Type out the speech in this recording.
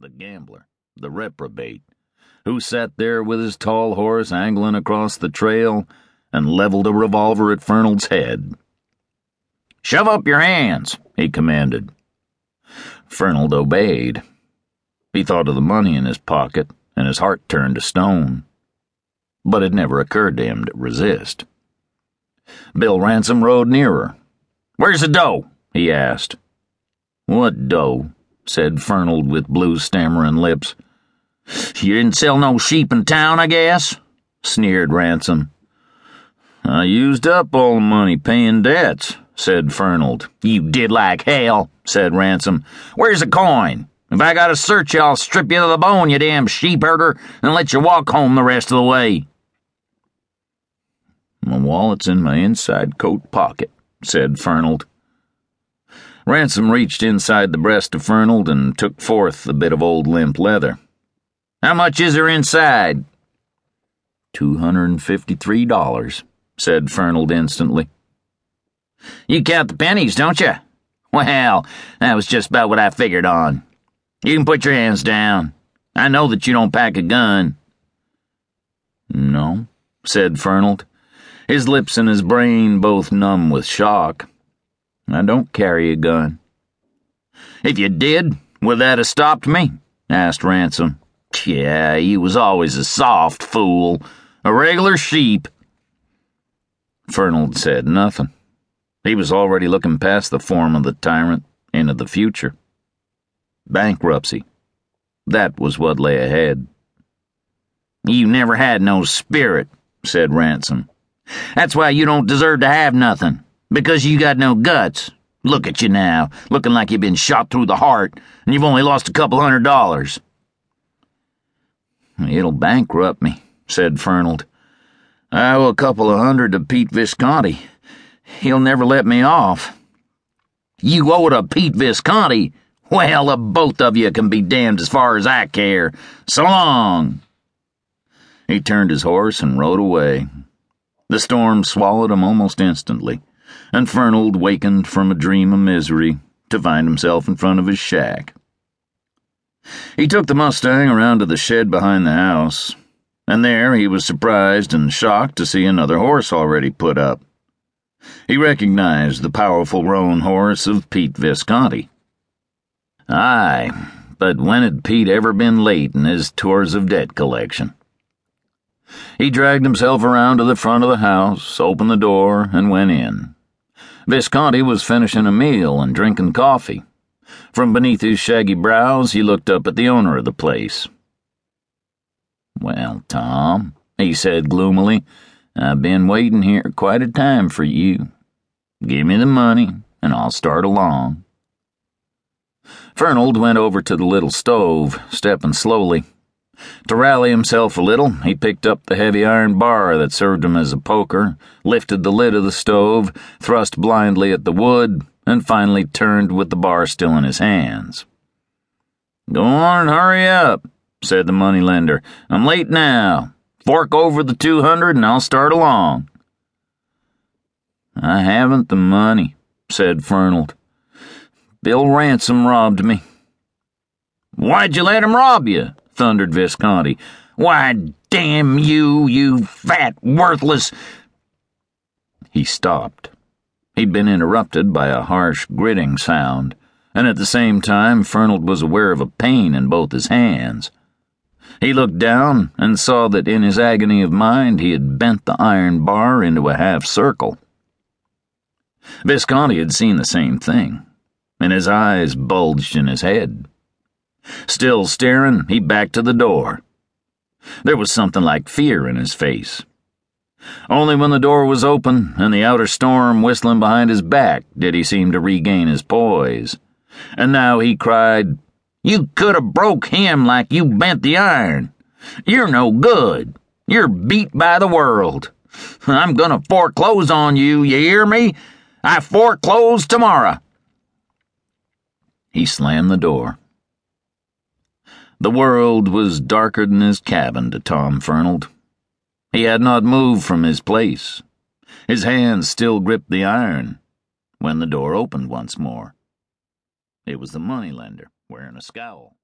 the gambler, the reprobate, who sat there with his tall horse angling across the trail and leveled a revolver at Fernald's head. Shove up your hands, he commanded. Fernald obeyed. He thought of the money in his pocket, and his heart turned to stone. But it never occurred to him to resist. Bill Ransome rode nearer. Where's the dough? he asked. What dough? Said Fernald with blue stammering lips. You didn't sell no sheep in town, I guess? sneered Ransome. I used up all the money paying debts, said Fernald. You did like hell, said Ransome. Where's the coin? If I gotta search you, I'll strip you to the bone, you damn sheep herder, and let you walk home the rest of the way. My wallet's in my inside coat pocket, said Fernald. Ransome reached inside the breast of Fernald and took forth the bit of old limp leather. How much is there inside? Two hundred and fifty-three dollars, said Fernald instantly. You count the pennies, don't you? Well, that was just about what I figured on. You can put your hands down. I know that you don't pack a gun. No, said Fernald, his lips and his brain both numb with shock. I don't carry a gun. If you did, would that have stopped me? asked Ransome. Yeah, he was always a soft fool, a regular sheep. Fernald said nothing. He was already looking past the form of the tyrant into the future. Bankruptcy. That was what lay ahead. You never had no spirit, said Ransome. That's why you don't deserve to have nothing. Because you got no guts. Look at you now, looking like you've been shot through the heart, and you've only lost a couple hundred dollars. It'll bankrupt me, said Fernald. I owe a couple of hundred to Pete Visconti. He'll never let me off. You owe it to Pete Visconti? Well, the both of you can be damned as far as I care. So long. He turned his horse and rode away. The storm swallowed him almost instantly and Fernald wakened from a dream of misery to find himself in front of his shack. He took the Mustang around to the shed behind the house, and there he was surprised and shocked to see another horse already put up. He recognized the powerful roan horse of Pete Visconti. Aye, but when had Pete ever been late in his tours of debt collection? He dragged himself around to the front of the house, opened the door, and went in. Visconti was finishing a meal and drinking coffee. From beneath his shaggy brows, he looked up at the owner of the place. Well, Tom, he said gloomily, I've been waiting here quite a time for you. Give me the money, and I'll start along. Fernald went over to the little stove, stepping slowly. To rally himself a little, he picked up the heavy iron bar that served him as a poker, lifted the lid of the stove, thrust blindly at the wood, and finally turned with the bar still in his hands. Go on, hurry up, said the moneylender. I'm late now. Fork over the two hundred and I'll start along. I haven't the money, said Fernald. Bill Ransome robbed me. Why'd you let him rob you? Thundered Visconti. Why, damn you, you fat, worthless. He stopped. He'd been interrupted by a harsh, gritting sound, and at the same time, Fernald was aware of a pain in both his hands. He looked down and saw that in his agony of mind he had bent the iron bar into a half circle. Visconti had seen the same thing, and his eyes bulged in his head. Still staring, he backed to the door. There was something like fear in his face. Only when the door was open and the outer storm whistling behind his back did he seem to regain his poise. And now he cried, You could have broke him like you bent the iron. You're no good. You're beat by the world. I'm gonna foreclose on you, you hear me? I foreclose tomorrow. He slammed the door. The world was darker than his cabin to Tom Fernald. He had not moved from his place. His hands still gripped the iron when the door opened once more. It was the moneylender, wearing a scowl.